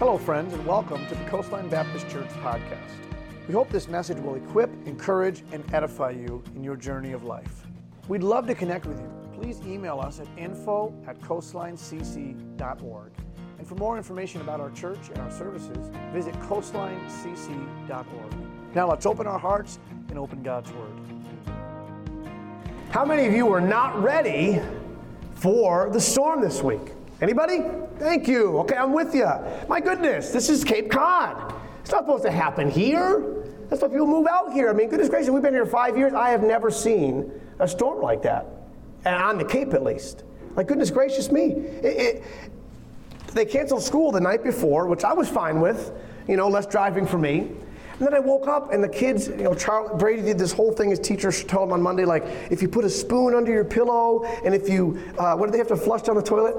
Hello, friends, and welcome to the Coastline Baptist Church podcast. We hope this message will equip, encourage, and edify you in your journey of life. We'd love to connect with you. Please email us at info at coastlinecc.org. And for more information about our church and our services, visit coastlinecc.org. Now let's open our hearts and open God's Word. How many of you are not ready for the storm this week? Anybody? Thank you. Okay, I'm with you. My goodness, this is Cape Cod. It's not supposed to happen here. That's why people move out here. I mean, goodness gracious, we've been here five years. I have never seen a storm like that, and on the Cape at least. Like goodness gracious me, it, it, they canceled school the night before, which I was fine with. You know, less driving for me. And then I woke up and the kids, you know, Charlie, Brady did this whole thing his teacher told him on Monday, like, if you put a spoon under your pillow and if you, uh, what do they have to flush down the toilet?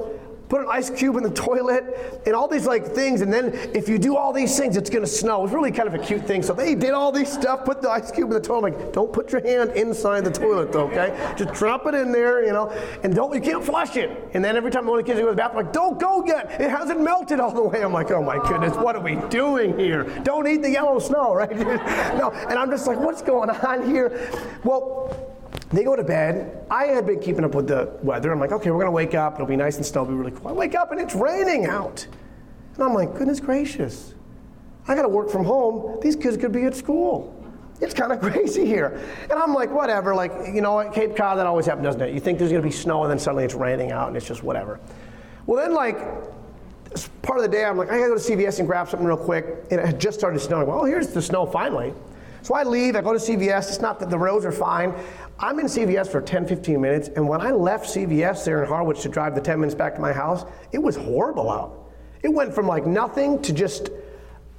Put an ice cube in the toilet and all these like things and then if you do all these things it's going to snow. It's really kind of a cute thing. So they did all these stuff put the ice cube in the toilet. Like don't put your hand inside the toilet though okay? Just drop it in there you know and don't you can't flush it. And then every time one of the kids go to the bathroom like don't go yet. It hasn't melted all the way. I'm like oh my goodness what are we doing here? Don't eat the yellow snow right? No and i'm just like what's going on here? Well they go to bed. I had been keeping up with the weather. I'm like, okay, we're going to wake up. It'll be nice and snow. It'll be really cool. I wake up and it's raining out. And I'm like, goodness gracious. I got to work from home. These kids could be at school. It's kind of crazy here. And I'm like, whatever. Like, you know, at Cape Cod, that always happens, doesn't it? You think there's going to be snow and then suddenly it's raining out and it's just whatever. Well, then, like, part of the day, I'm like, I got to go to CVS and grab something real quick. And it had just started snowing. Well, here's the snow finally. So I leave, I go to CVS. It's not that the roads are fine. I'm in CVS for 10, 15 minutes, and when I left CVS there in Harwich to drive the 10 minutes back to my house, it was horrible out. It went from like nothing to just,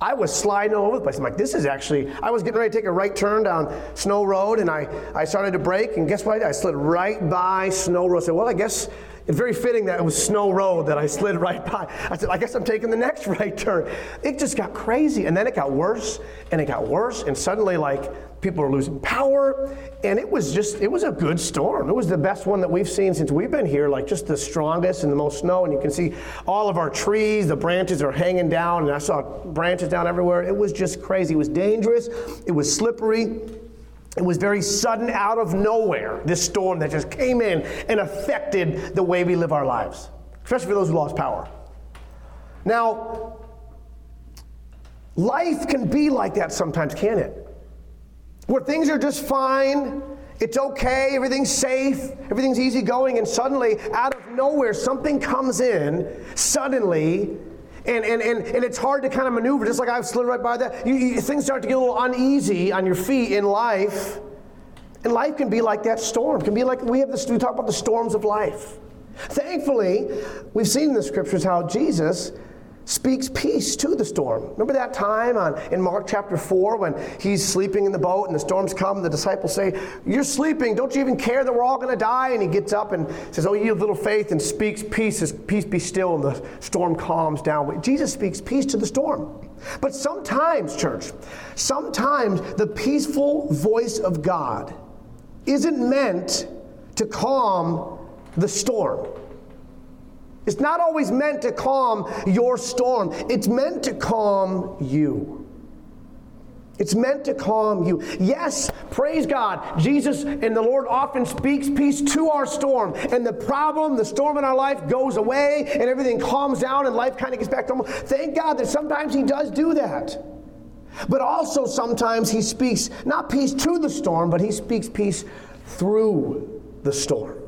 I was sliding all over the place. I'm like, this is actually, I was getting ready to take a right turn down Snow Road, and I, I started to brake, and guess what? I slid right by Snow Road. I said, well, I guess it's very fitting that it was Snow Road that I slid right by. I said, I guess I'm taking the next right turn. It just got crazy, and then it got worse, and it got worse, and suddenly, like, people are losing power and it was just it was a good storm. It was the best one that we've seen since we've been here like just the strongest and the most snow and you can see all of our trees the branches are hanging down and i saw branches down everywhere. It was just crazy. It was dangerous. It was slippery it was very sudden out of nowhere this storm that just came in and affected the way we live our lives especially for those who lost power. Now life can be like that sometimes can it? Where things are just fine, it's okay, everything's safe, everything's easy going, and suddenly, out of nowhere, something comes in, suddenly, and, and, and, and it's hard to kind of maneuver, just like I've slid right by that. You, you, things start to get a little uneasy on your feet in life. And life can be like that storm. Can be like we have this, we talk about the storms of life. Thankfully, we've seen in the scriptures how Jesus speaks peace to the storm. Remember that time on, in Mark chapter 4 when he's sleeping in the boat and the storms come and the disciples say, You're sleeping, don't you even care that we're all going to die? And he gets up and says, Oh, you have little faith, and speaks peace, says, Peace be still, and the storm calms down. Jesus speaks peace to the storm. But sometimes, church, sometimes the peaceful voice of God isn't meant to calm the storm. It's not always meant to calm your storm, it's meant to calm you. It's meant to calm you. Yes, praise God. Jesus and the Lord often speaks peace to our storm. And the problem, the storm in our life goes away and everything calms down and life kind of gets back to normal. Thank God that sometimes He does do that. But also sometimes He speaks not peace to the storm, but He speaks peace through the storm.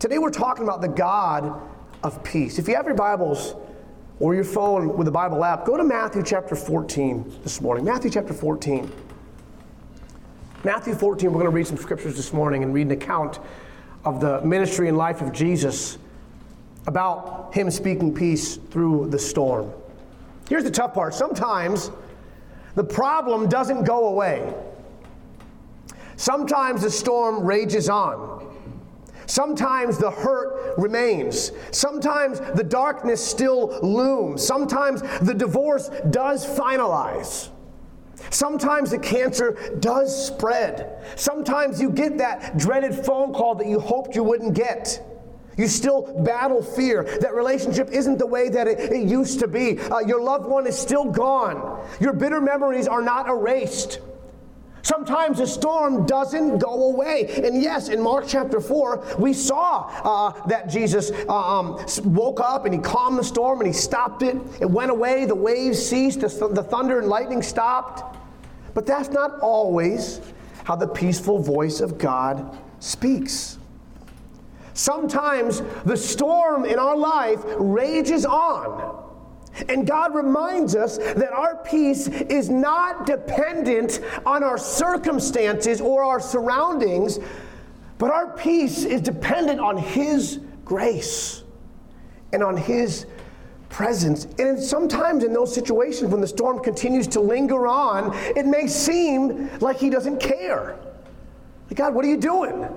Today we're talking about the God of peace. If you have your Bibles or your phone with the Bible app, go to Matthew chapter 14 this morning. Matthew chapter 14. Matthew 14, we're going to read some scriptures this morning and read an account of the ministry and life of Jesus about him speaking peace through the storm. Here's the tough part sometimes the problem doesn't go away, sometimes the storm rages on. Sometimes the hurt remains. Sometimes the darkness still looms. Sometimes the divorce does finalize. Sometimes the cancer does spread. Sometimes you get that dreaded phone call that you hoped you wouldn't get. You still battle fear. That relationship isn't the way that it, it used to be. Uh, your loved one is still gone. Your bitter memories are not erased. Sometimes a storm doesn't go away. And yes, in Mark chapter 4, we saw uh, that Jesus uh, um, woke up and he calmed the storm and he stopped it. It went away, the waves ceased, the, the thunder and lightning stopped. But that's not always how the peaceful voice of God speaks. Sometimes the storm in our life rages on. And God reminds us that our peace is not dependent on our circumstances or our surroundings, but our peace is dependent on His grace and on His presence. And sometimes in those situations, when the storm continues to linger on, it may seem like He doesn't care. Like, God, what are you doing?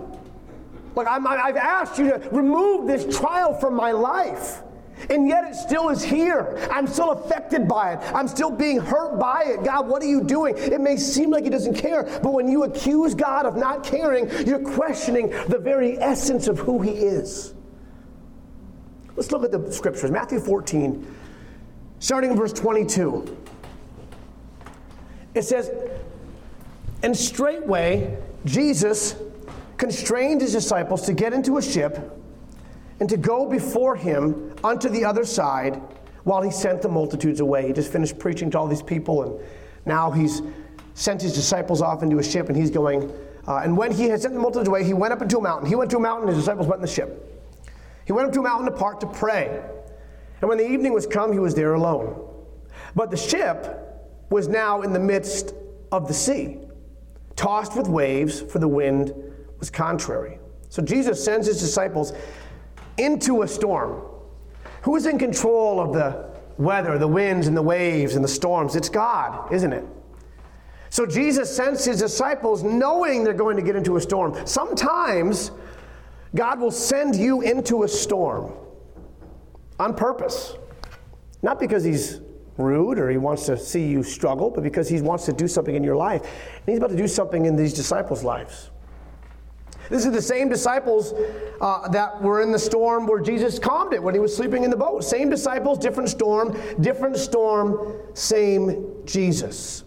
Like, i have asked you to remove this trial from my life. And yet it still is here. I'm still affected by it. I'm still being hurt by it. God, what are you doing? It may seem like He doesn't care, but when you accuse God of not caring, you're questioning the very essence of who He is. Let's look at the scriptures. Matthew 14, starting in verse 22. It says, And straightway Jesus constrained his disciples to get into a ship and to go before him unto the other side while he sent the multitudes away. He just finished preaching to all these people, and now he's sent his disciples off into a ship, and he's going. Uh, and when he had sent the multitudes away, he went up into a mountain. He went to a mountain, his disciples went in the ship. He went up to a mountain apart to pray. And when the evening was come, he was there alone. But the ship was now in the midst of the sea, tossed with waves, for the wind was contrary. So Jesus sends his disciples into a storm. Who is in control of the weather, the winds and the waves and the storms? It's God, isn't it? So Jesus sends his disciples knowing they're going to get into a storm. Sometimes God will send you into a storm on purpose. Not because he's rude or he wants to see you struggle, but because he wants to do something in your life. And he's about to do something in these disciples' lives. This is the same disciples uh, that were in the storm where Jesus calmed it when he was sleeping in the boat. Same disciples, different storm, different storm, same Jesus.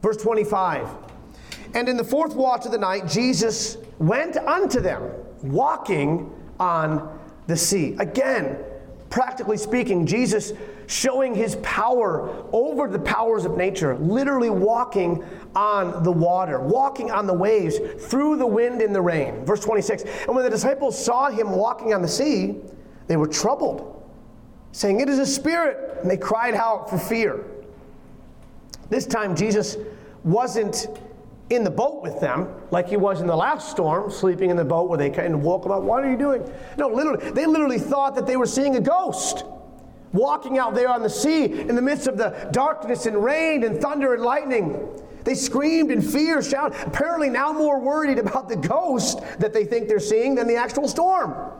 Verse 25. And in the fourth watch of the night, Jesus went unto them, walking on the sea. Again, practically speaking, Jesus showing his power over the powers of nature, literally walking on the water, walking on the waves, through the wind and the rain. Verse 26 And when the disciples saw him walking on the sea, they were troubled, saying, It is a spirit. And they cried out for fear. This time, Jesus wasn't in the boat with them like he was in the last storm, sleeping in the boat where they kind of woke up. What are you doing? No, literally, they literally thought that they were seeing a ghost walking out there on the sea in the midst of the darkness and rain and thunder and lightning. They screamed in fear, shouted, apparently now more worried about the ghost that they think they're seeing than the actual storm.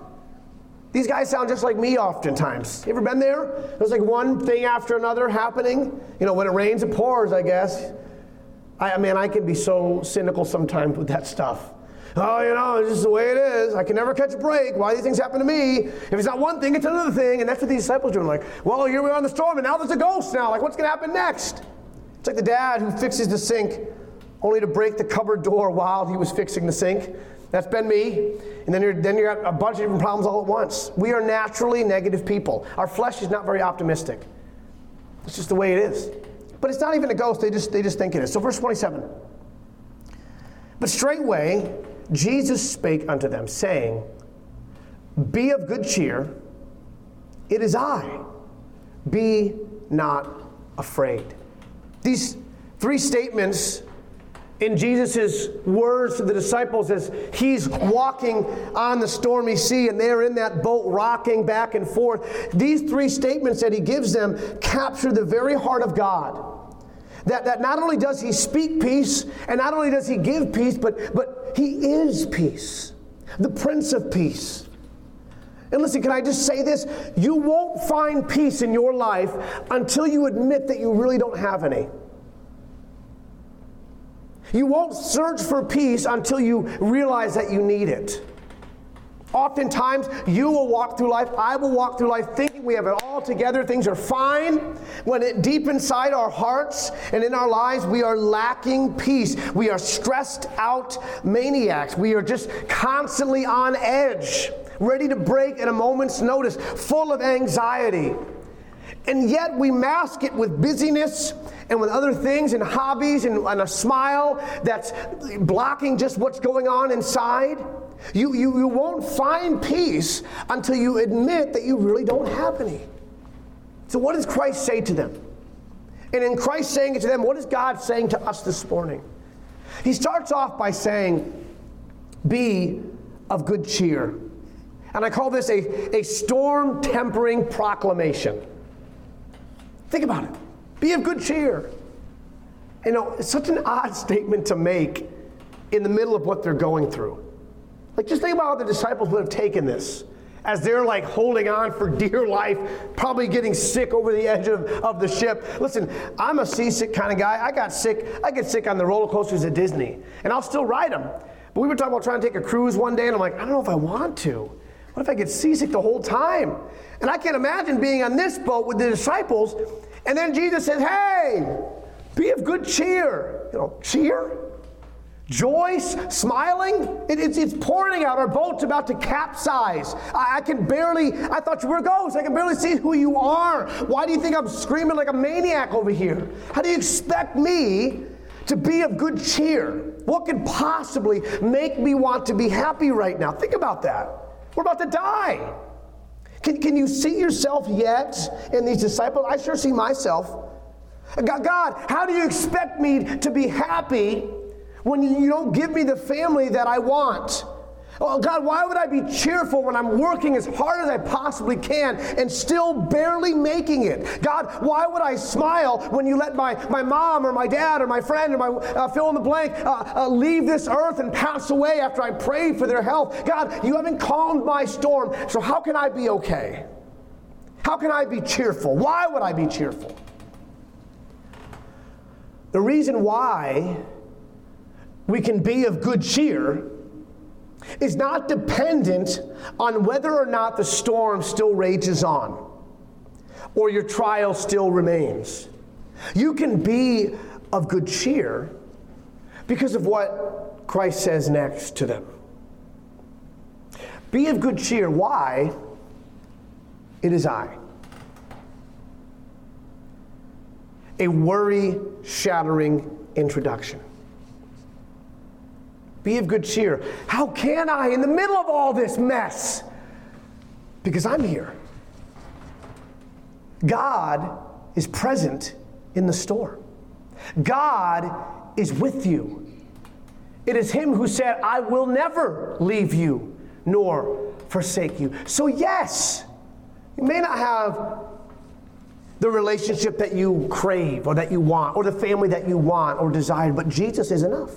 These guys sound just like me oftentimes. You ever been there? There's like one thing after another happening. You know, when it rains, it pours, I guess. I, I mean, I can be so cynical sometimes with that stuff. Oh, you know, it's just the way it is. I can never catch a break. Why do these things happen to me? If it's not one thing, it's another thing. And that's what these disciples are doing. Like, well, here we are in the storm, and now there's a ghost now. Like, what's going to happen next? It's like the dad who fixes the sink only to break the cupboard door while he was fixing the sink. That's been me. And then you're, then you got a bunch of different problems all at once. We are naturally negative people. Our flesh is not very optimistic. It's just the way it is. But it's not even a ghost, they just, they just think it is. So, verse 27. But straightway, Jesus spake unto them, saying, Be of good cheer, it is I. Be not afraid. These three statements in Jesus' words to the disciples as he's walking on the stormy sea and they're in that boat rocking back and forth. These three statements that he gives them capture the very heart of God. That, that not only does he speak peace and not only does he give peace, but, but he is peace, the Prince of Peace. And listen, can I just say this? You won't find peace in your life until you admit that you really don't have any. You won't search for peace until you realize that you need it. Oftentimes, you will walk through life, I will walk through life thinking we have it all together, things are fine, when it, deep inside our hearts and in our lives, we are lacking peace. We are stressed out maniacs. We are just constantly on edge, ready to break at a moment's notice, full of anxiety. And yet, we mask it with busyness and with other things and hobbies and, and a smile that's blocking just what's going on inside. You, you, you won't find peace until you admit that you really don't have any. So, what does Christ say to them? And in Christ saying it to them, what is God saying to us this morning? He starts off by saying, Be of good cheer. And I call this a, a storm tempering proclamation. Think about it. Be of good cheer. You know, it's such an odd statement to make in the middle of what they're going through. Like, just think about how the disciples would have taken this as they're like holding on for dear life, probably getting sick over the edge of, of the ship. Listen, I'm a seasick kind of guy. I got sick. I get sick on the roller coasters at Disney, and I'll still ride them. But we were talking about trying to take a cruise one day, and I'm like, I don't know if I want to. What if I get seasick the whole time? And I can't imagine being on this boat with the disciples, and then Jesus says, Hey, be of good cheer. You know, cheer? Joy, smiling, it, it's, it's pouring out. Our boat's about to capsize. I, I, can barely, I thought you were a ghost. I can barely see who you are. Why do you think I'm screaming like a maniac over here? How do you expect me to be of good cheer? What could possibly make me want to be happy right now? Think about that. We're about to die. Can, can you see yourself yet in these disciples? I sure see myself. God, how do you expect me to be happy when you don't give me the family that I want? Oh, God, why would I be cheerful when I'm working as hard as I possibly can and still barely making it? God, why would I smile when you let my, my mom or my dad or my friend or my uh, fill in the blank uh, uh, leave this earth and pass away after I prayed for their health? God, you haven't calmed my storm, so how can I be okay? How can I be cheerful? Why would I be cheerful? The reason why we can be of good cheer is not dependent on whether or not the storm still rages on or your trial still remains. You can be of good cheer because of what Christ says next to them. Be of good cheer. Why? It is I. A worry shattering introduction. Be of good cheer. How can I in the middle of all this mess? Because I'm here. God is present in the storm. God is with you. It is Him who said, I will never leave you nor forsake you. So, yes, you may not have the relationship that you crave or that you want, or the family that you want or desire, but Jesus is enough.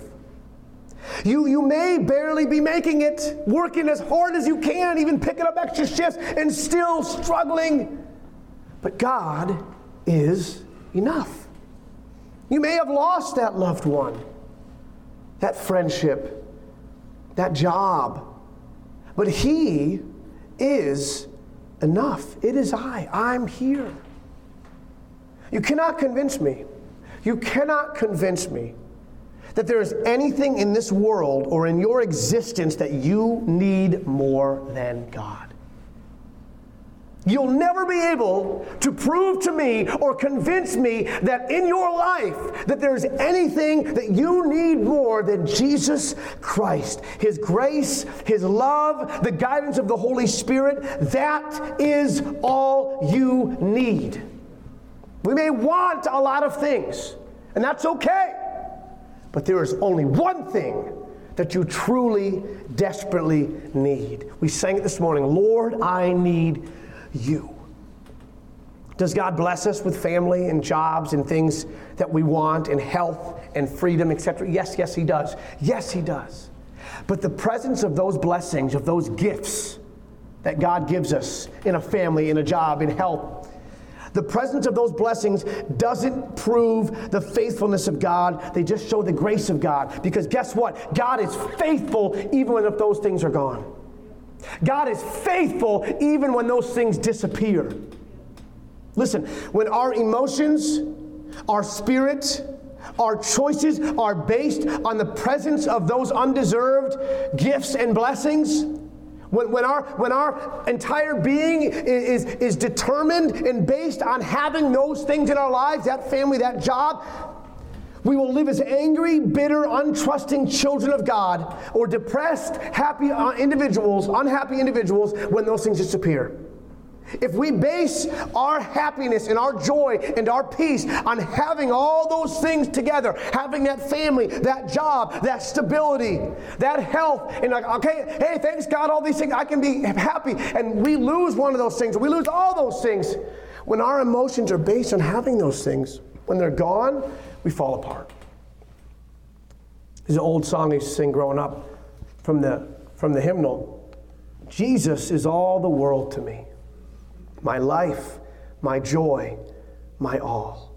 You, you may barely be making it, working as hard as you can, even picking up extra shifts, and still struggling. But God is enough. You may have lost that loved one, that friendship, that job, but He is enough. It is I. I'm here. You cannot convince me. You cannot convince me that there is anything in this world or in your existence that you need more than God. You'll never be able to prove to me or convince me that in your life that there's anything that you need more than Jesus Christ. His grace, his love, the guidance of the Holy Spirit, that is all you need. We may want a lot of things, and that's okay. But there is only one thing that you truly, desperately need. We sang it this morning Lord, I need you. Does God bless us with family and jobs and things that we want and health and freedom, etc.? Yes, yes, He does. Yes, He does. But the presence of those blessings, of those gifts that God gives us in a family, in a job, in health, the presence of those blessings doesn't prove the faithfulness of God, they just show the grace of God. Because guess what? God is faithful even if those things are gone. God is faithful even when those things disappear. Listen, when our emotions, our spirit, our choices are based on the presence of those undeserved gifts and blessings, when, when, our, when our entire being is, is determined and based on having those things in our lives, that family, that job, we will live as angry, bitter, untrusting children of God or depressed, happy uh, individuals, unhappy individuals when those things disappear. If we base our happiness and our joy and our peace on having all those things together, having that family, that job, that stability, that health, and like, okay, hey, thanks God, all these things, I can be happy, and we lose one of those things, we lose all those things. When our emotions are based on having those things, when they're gone, we fall apart. There's an old song I used to sing growing up from the, from the hymnal Jesus is all the world to me my life, my joy, my all.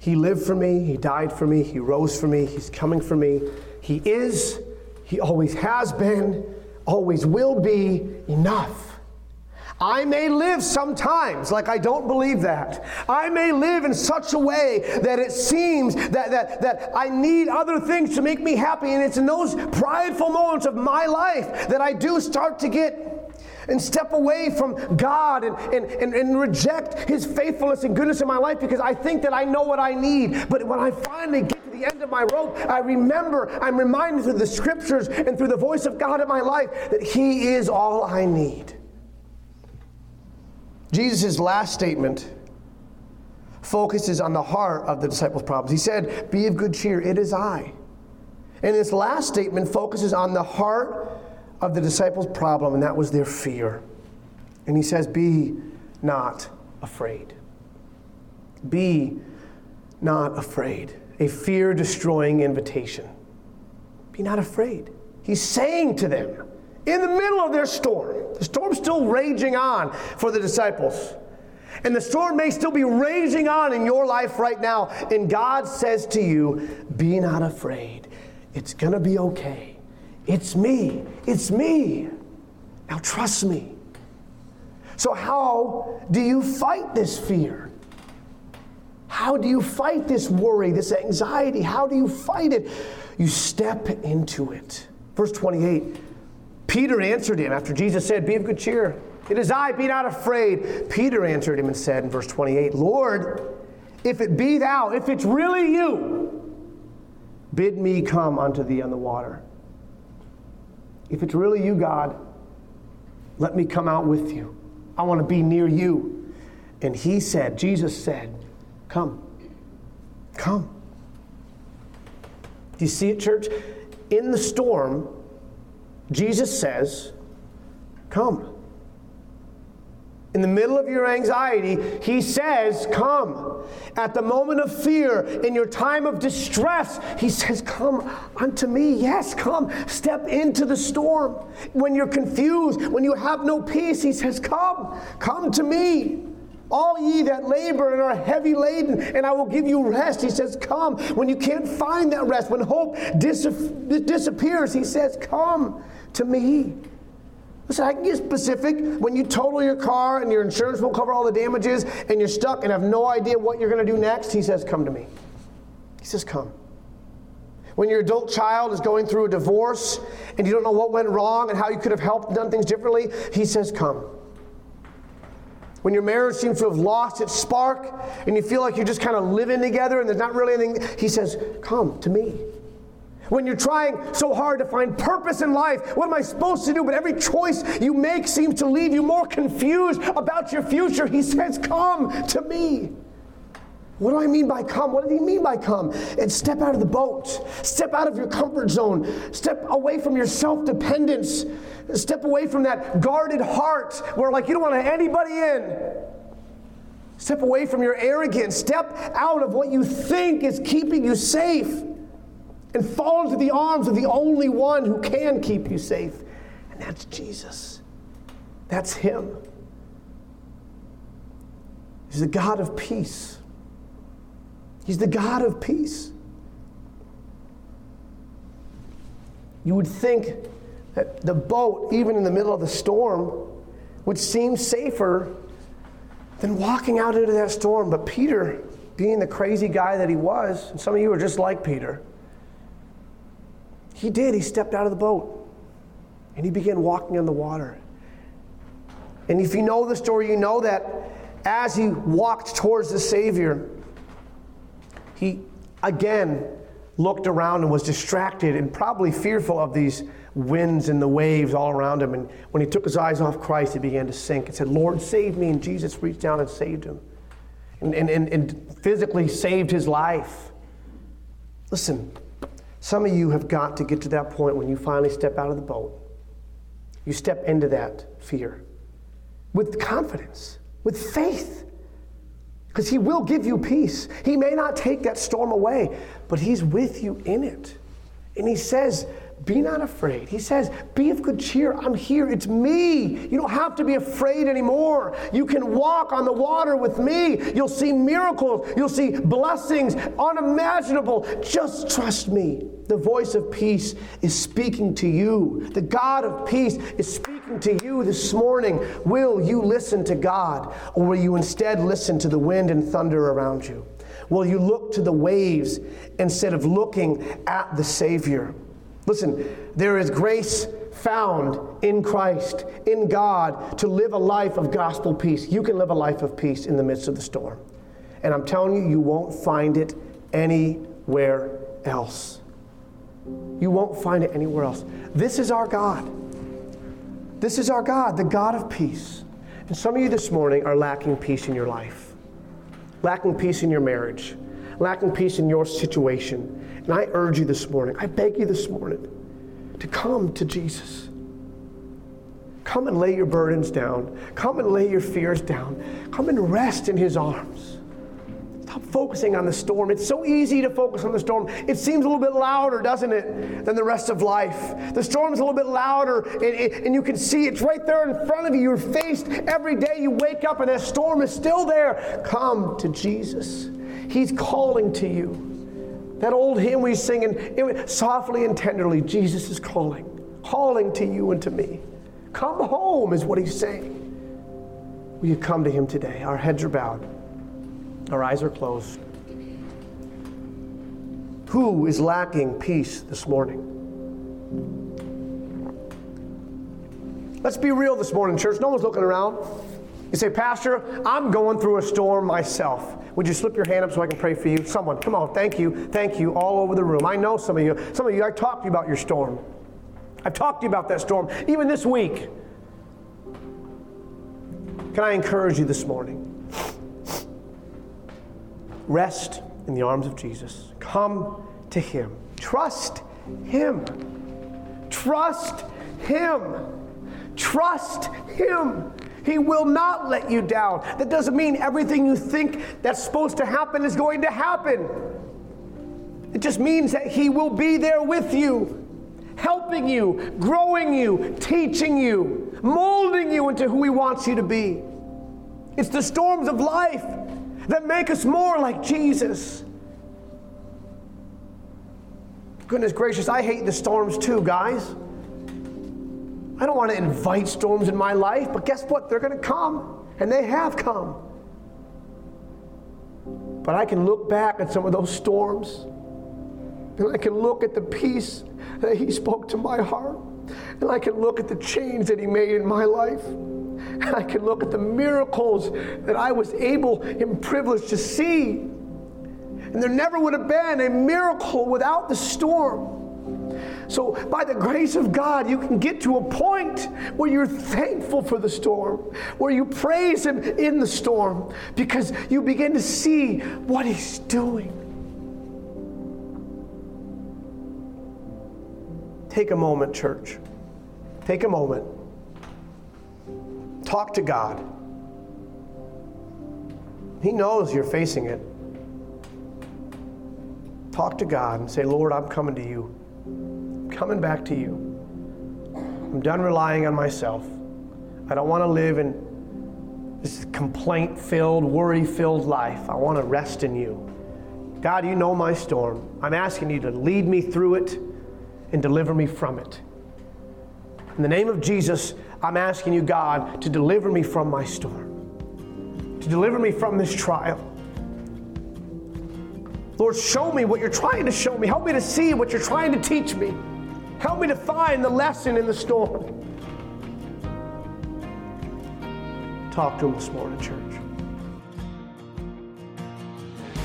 He lived for me, He died for me, He rose for me, He's coming for me. He is, He always has been, always will be enough. I may live sometimes like I don't believe that. I may live in such a way that it seems that, that, that I need other things to make me happy. And it's in those prideful moments of my life that I do start to get and step away from God and, and, and, and, reject His faithfulness and goodness in my life because I think that I know what I need. But when I finally get to the end of my rope, I remember, I'm reminded through the scriptures and through the voice of God in my life that He is all I need. Jesus' last statement focuses on the heart of the disciples' problems. He said, Be of good cheer, it is I. And this last statement focuses on the heart of the disciples' problem, and that was their fear. And he says, Be not afraid. Be not afraid. A fear destroying invitation. Be not afraid. He's saying to them in the middle of their storm, the storm's still raging on for the disciples. And the storm may still be raging on in your life right now. And God says to you, Be not afraid. It's going to be okay. It's me. It's me. Now trust me. So, how do you fight this fear? How do you fight this worry, this anxiety? How do you fight it? You step into it. Verse 28 Peter answered him after Jesus said, Be of good cheer. It is I, be not afraid. Peter answered him and said in verse 28, Lord, if it be thou, if it's really you, bid me come unto thee on the water. If it's really you, God, let me come out with you. I want to be near you. And he said, Jesus said, Come. Come. Do you see it, church? In the storm, Jesus says, Come. In the middle of your anxiety, he says, Come. At the moment of fear, in your time of distress, he says, Come unto me. Yes, come. Step into the storm. When you're confused, when you have no peace, he says, Come. Come to me. All ye that labor and are heavy laden, and I will give you rest. He says, Come. When you can't find that rest, when hope dis- disappears, he says, Come to me. Listen, I can get specific. When you total your car and your insurance won't cover all the damages and you're stuck and have no idea what you're going to do next, he says, Come to me. He says, Come. When your adult child is going through a divorce and you don't know what went wrong and how you could have helped and done things differently, he says, Come. When your marriage seems to have lost its spark and you feel like you're just kind of living together and there's not really anything, he says, Come to me. When you're trying so hard to find purpose in life, what am I supposed to do? But every choice you make seems to leave you more confused about your future. He says, Come to me. What do I mean by come? What does he mean by come? And step out of the boat. Step out of your comfort zone. Step away from your self dependence. Step away from that guarded heart where, like, you don't want anybody in. Step away from your arrogance. Step out of what you think is keeping you safe and fall into the arms of the only one who can keep you safe, and that's Jesus. That's Him. He's the God of peace. He's the God of peace. You would think that the boat, even in the middle of the storm, would seem safer than walking out into that storm. But Peter, being the crazy guy that he was, and some of you are just like Peter, he did. He stepped out of the boat and he began walking on the water. And if you know the story, you know that as he walked towards the Savior, he again looked around and was distracted and probably fearful of these winds and the waves all around him. And when he took his eyes off Christ, he began to sink and said, Lord, save me. And Jesus reached down and saved him and, and, and, and physically saved his life. Listen, some of you have got to get to that point when you finally step out of the boat. You step into that fear with confidence, with faith. Because he will give you peace. He may not take that storm away, but he's with you in it. And he says, be not afraid. He says, Be of good cheer. I'm here. It's me. You don't have to be afraid anymore. You can walk on the water with me. You'll see miracles. You'll see blessings unimaginable. Just trust me. The voice of peace is speaking to you. The God of peace is speaking to you this morning. Will you listen to God, or will you instead listen to the wind and thunder around you? Will you look to the waves instead of looking at the Savior? Listen, there is grace found in Christ, in God, to live a life of gospel peace. You can live a life of peace in the midst of the storm. And I'm telling you, you won't find it anywhere else. You won't find it anywhere else. This is our God. This is our God, the God of peace. And some of you this morning are lacking peace in your life, lacking peace in your marriage, lacking peace in your situation. And I urge you this morning, I beg you this morning to come to Jesus. Come and lay your burdens down. Come and lay your fears down. Come and rest in His arms. Stop focusing on the storm. It's so easy to focus on the storm. It seems a little bit louder, doesn't it, than the rest of life. The storm is a little bit louder, and, and you can see it's right there in front of you. You're faced every day. You wake up, and that storm is still there. Come to Jesus. He's calling to you. That old hymn we sing, and softly and tenderly, Jesus is calling, calling to you and to me. Come home is what he's saying. Will you come to him today? Our heads are bowed, our eyes are closed. Who is lacking peace this morning? Let's be real this morning, church. No one's looking around. You say, Pastor, I'm going through a storm myself. Would you slip your hand up so I can pray for you? Someone, come on, thank you, thank you, all over the room. I know some of you. Some of you, I talked to you about your storm. I've talked to you about that storm, even this week. Can I encourage you this morning? Rest in the arms of Jesus. Come to Him. Trust Him. Trust Him. Trust Him. He will not let you down. That doesn't mean everything you think that's supposed to happen is going to happen. It just means that He will be there with you, helping you, growing you, teaching you, molding you into who He wants you to be. It's the storms of life that make us more like Jesus. Goodness gracious, I hate the storms too, guys. I don't want to invite storms in my life, but guess what? They're going to come, and they have come. But I can look back at some of those storms, and I can look at the peace that He spoke to my heart, and I can look at the change that He made in my life. And I can look at the miracles that I was able and privileged to see. And there never would have been a miracle without the storm. So, by the grace of God, you can get to a point where you're thankful for the storm, where you praise Him in the storm, because you begin to see what He's doing. Take a moment, church. Take a moment. Talk to God. He knows you're facing it. Talk to God and say, Lord, I'm coming to you coming back to you. I'm done relying on myself. I don't want to live in this complaint filled, worry filled life. I want to rest in you. God, you know my storm. I'm asking you to lead me through it and deliver me from it. In the name of Jesus, I'm asking you, God, to deliver me from my storm, to deliver me from this trial. Lord, show me what you're trying to show me. Help me to see what you're trying to teach me. Help me to find the lesson in the storm. Talk to him this morning, church.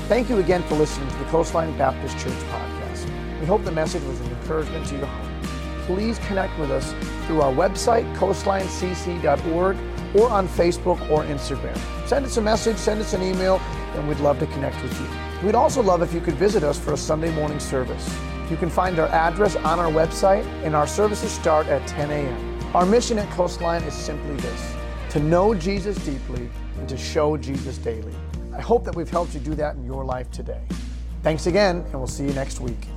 Thank you again for listening to the Coastline Baptist Church podcast. We hope the message was an encouragement to your heart. Please connect with us through our website, coastlinecc.org, or on Facebook or Instagram. Send us a message, send us an email, and we'd love to connect with you. We'd also love if you could visit us for a Sunday morning service. You can find our address on our website, and our services start at 10 a.m. Our mission at Coastline is simply this to know Jesus deeply and to show Jesus daily. I hope that we've helped you do that in your life today. Thanks again, and we'll see you next week.